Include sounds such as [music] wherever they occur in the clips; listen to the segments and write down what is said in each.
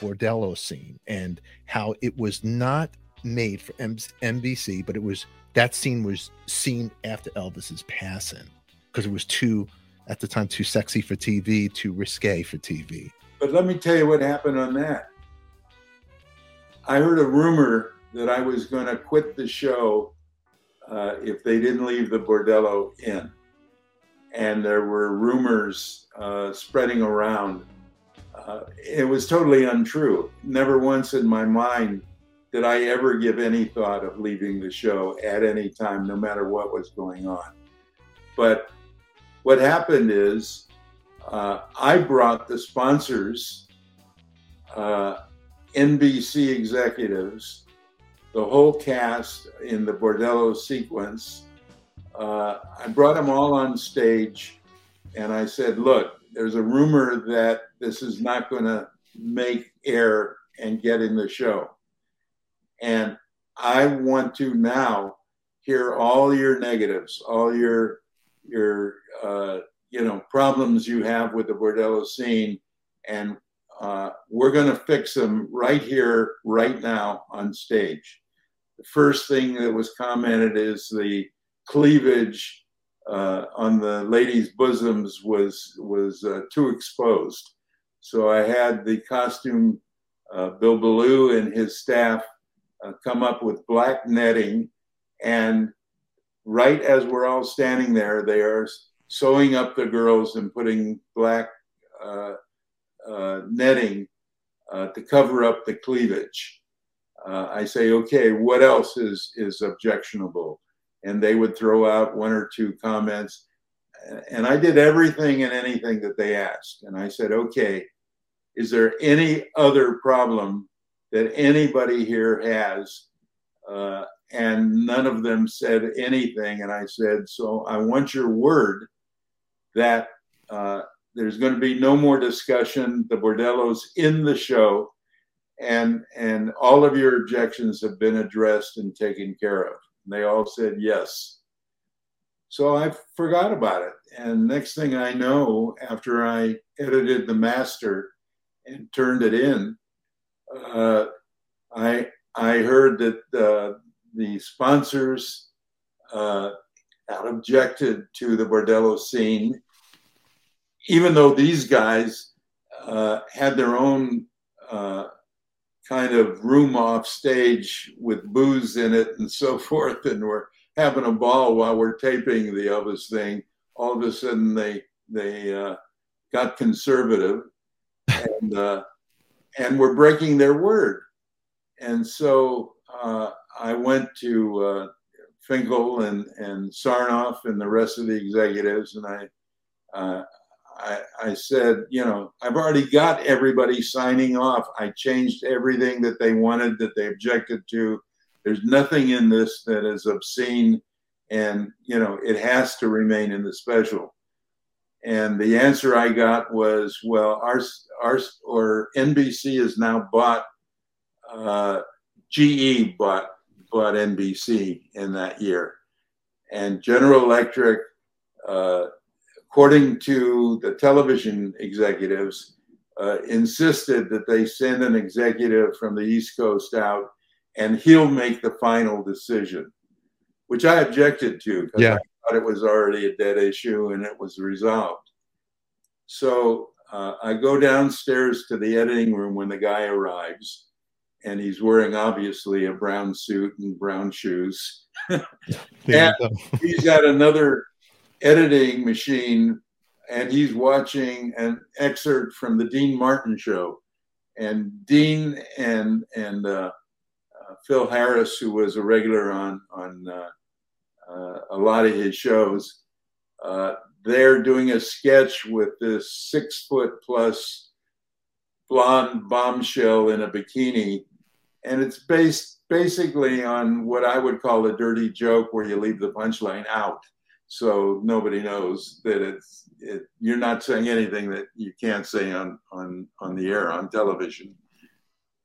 bordello scene and how it was not made for M- NBC, but it was that scene was seen after Elvis's passing because it was too at the time too sexy for TV, too risque for TV. But let me tell you what happened on that. I heard a rumor that I was going to quit the show uh, if they didn't leave the bordello in. And there were rumors uh, spreading around. Uh, it was totally untrue. Never once in my mind did I ever give any thought of leaving the show at any time, no matter what was going on. But what happened is uh, I brought the sponsors, uh, NBC executives, the whole cast in the Bordello sequence. Uh, I brought them all on stage and I said, look, there's a rumor that this is not going to make air and get in the show. And I want to now hear all your negatives, all your your uh, you know problems you have with the bordello scene, and uh, we're going to fix them right here, right now on stage. The first thing that was commented is the cleavage uh, on the ladies' bosoms was was uh, too exposed. So I had the costume uh, Bill Belew and his staff uh, come up with black netting and right as we're all standing there, they are sewing up the girls and putting black uh, uh, netting uh, to cover up the cleavage. Uh, I say, okay, what else is is objectionable? And they would throw out one or two comments, and I did everything and anything that they asked. And I said, okay, is there any other problem that anybody here has? Uh, and none of them said anything. And I said, So I want your word that uh, there's going to be no more discussion. The Bordello's in the show, and and all of your objections have been addressed and taken care of. And they all said yes. So I forgot about it. And next thing I know, after I edited the master and turned it in, uh, I I heard that uh, the sponsors uh, had objected to the bordello scene, even though these guys uh, had their own uh, kind of room off stage with booze in it and so [laughs] forth, and we're having a ball while we're taping the Elvis thing. All of a sudden, they they uh, got conservative and uh, and were breaking their word, and so uh, I went to uh, Finkel and, and Sarnoff and the rest of the executives, and I, uh, I, I said, you know, I've already got everybody signing off. I changed everything that they wanted, that they objected to. There's nothing in this that is obscene, and you know, it has to remain in the special. And the answer I got was, well, our our or NBC has now bought. Uh, GE bought bought NBC in that year. And General Electric, uh, according to the television executives, uh, insisted that they send an executive from the East Coast out and he'll make the final decision, which I objected to because yeah. I thought it was already a dead issue and it was resolved. So uh, I go downstairs to the editing room when the guy arrives and he's wearing obviously a brown suit and brown shoes. [laughs] and he's got another editing machine and he's watching an excerpt from the Dean Martin show. And Dean and and uh, uh, Phil Harris, who was a regular on on uh, uh a lot of his shows, uh, they're doing a sketch with this six foot plus blonde bombshell in a bikini and it's based basically on what I would call a dirty joke where you leave the punchline out. So nobody knows that it's it, you're not saying anything that you can't say on on on the air on television.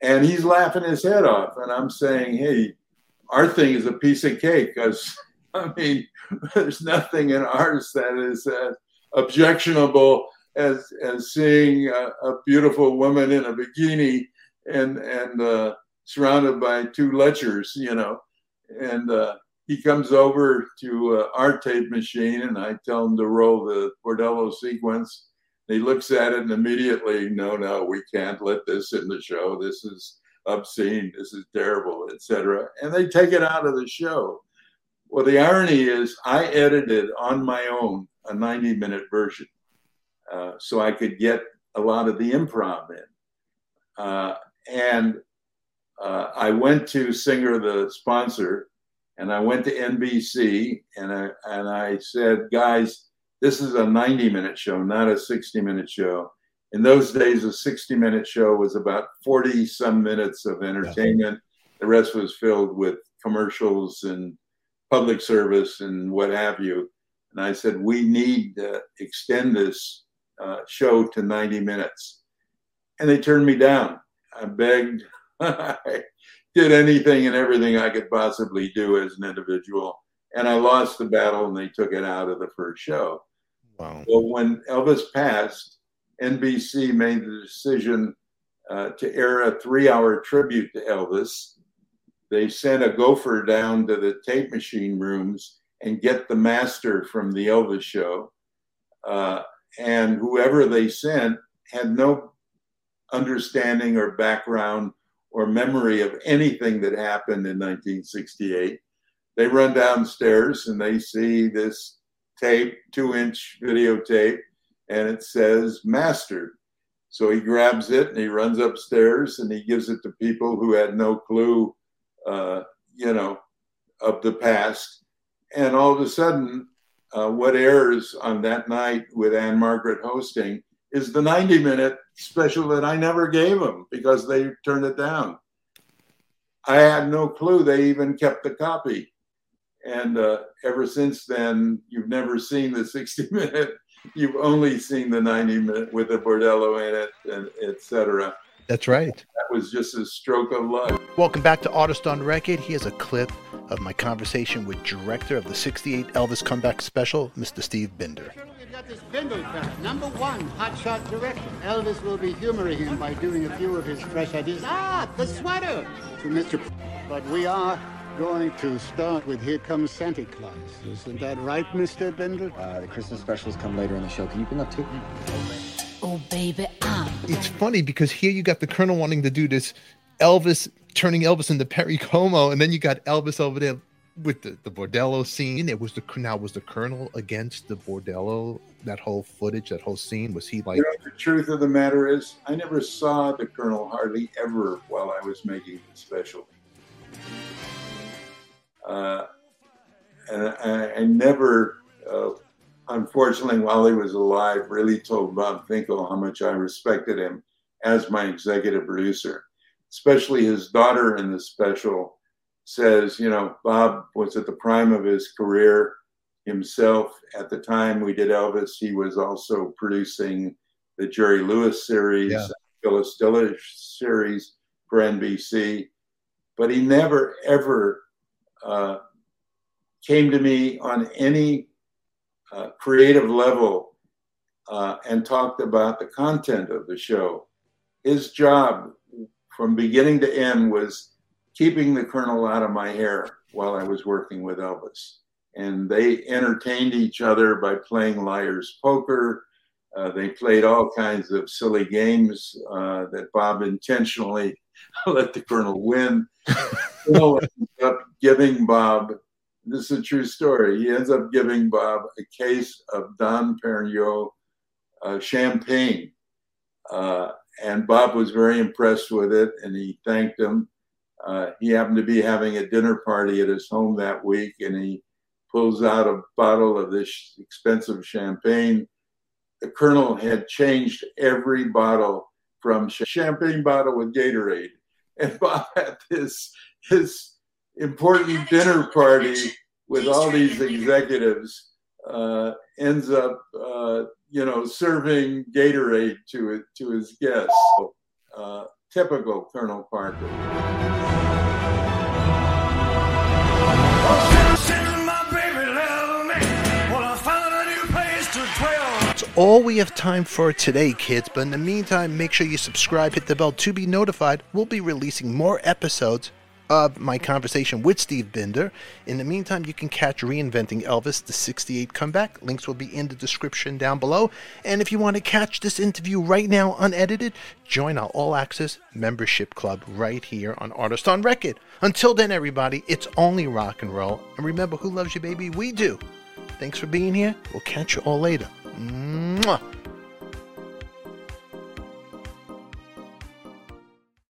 And he's laughing his head off, and I'm saying, "Hey, our thing is a piece of cake." Because [laughs] I mean, [laughs] there's nothing in ours that is uh, objectionable as as seeing a, a beautiful woman in a bikini and and uh, surrounded by two lechers, you know, and uh, he comes over to uh, our tape machine, and I tell him to roll the Bordello sequence. He looks at it and immediately, no, no, we can't let this in the show. This is obscene. This is terrible, etc. And they take it out of the show. Well, the irony is, I edited on my own a 90 minute version uh, so I could get a lot of the improv in. Uh, and uh, I went to Singer, the sponsor, and I went to NBC and I, and I said, guys, this is a 90 minute show, not a 60 minute show. In those days, a 60 minute show was about 40 some minutes of entertainment. The rest was filled with commercials and public service and what have you. And I said, we need to extend this uh, show to 90 minutes. And they turned me down. I begged, [laughs] I did anything and everything I could possibly do as an individual. And I lost the battle and they took it out of the first show. Wow. Well, when Elvis passed, NBC made the decision uh, to air a three hour tribute to Elvis. They sent a gopher down to the tape machine rooms and get the master from the Elvis show. Uh, and whoever they sent had no understanding or background or memory of anything that happened in 1968. They run downstairs and they see this tape, two inch videotape, and it says mastered. So he grabs it and he runs upstairs and he gives it to people who had no clue, uh, you know, of the past. And all of a sudden, uh, what airs on that night with Ann-Margret hosting is the 90 minute special that I never gave them because they turned it down. I had no clue they even kept the copy. And uh, ever since then, you've never seen the [laughs] 60 minute. You've only seen the 90 minute with the bordello in it, and etc. That's right. That was just a stroke of luck. Welcome back to Artist on Record. Here's a clip of my conversation with director of the 68 Elvis Comeback Special, Mr. Steve Binder. We've got this Bindle crowd. Number one, hotshot director. Elvis will be humoring him by doing a few of his fresh ideas. Ah, the sweater! To Mr. But we are going to start with Here Comes Santa Claus. Isn't that right, Mr. Bindle? Uh, the Christmas specials come later in the show. Can you bring up two? Oh, baby, I'm... It's funny because here you got the Colonel wanting to do this Elvis turning Elvis into Perry Como, and then you got Elvis over there with the, the bordello scene. It was the now was the Colonel against the bordello. That whole footage, that whole scene, was he like? You know, the truth of the matter is, I never saw the Colonel hardly ever while I was making the special. Uh, and I, I never, uh, unfortunately, while he was alive, really told Bob Finkel how much I respected him as my executive producer especially his daughter in the special says, you know, Bob was at the prime of his career himself. At the time we did Elvis, he was also producing the Jerry Lewis series, yeah. Phyllis Diller series for NBC. But he never, ever uh, came to me on any uh, creative level uh, and talked about the content of the show. His job from beginning to end was keeping the colonel out of my hair while I was working with Elvis. And they entertained each other by playing liar's poker. Uh, they played all kinds of silly games uh, that Bob intentionally [laughs] let the colonel win. [laughs] Colonel ends up giving Bob, this is a true story, he ends up giving Bob a case of Dom Perignon uh, champagne. Uh, and Bob was very impressed with it, and he thanked him. Uh, he happened to be having a dinner party at his home that week, and he pulls out a bottle of this expensive champagne. The colonel had changed every bottle from champagne bottle with Gatorade, [laughs] and Bob had this his important dinner party with all these executives. Uh, ends up uh, you know, serving Gatorade to it to his guests. Uh, typical Colonel Parker. That's all we have time for today, kids. But in the meantime, make sure you subscribe, hit the bell to be notified. We'll be releasing more episodes of my conversation with Steve Binder. In the meantime, you can catch Reinventing Elvis, the 68 comeback. Links will be in the description down below. And if you want to catch this interview right now, unedited, join our All Access membership club right here on Artist on Record. Until then, everybody, it's only rock and roll. And remember, who loves you, baby? We do. Thanks for being here. We'll catch you all later. Mwah.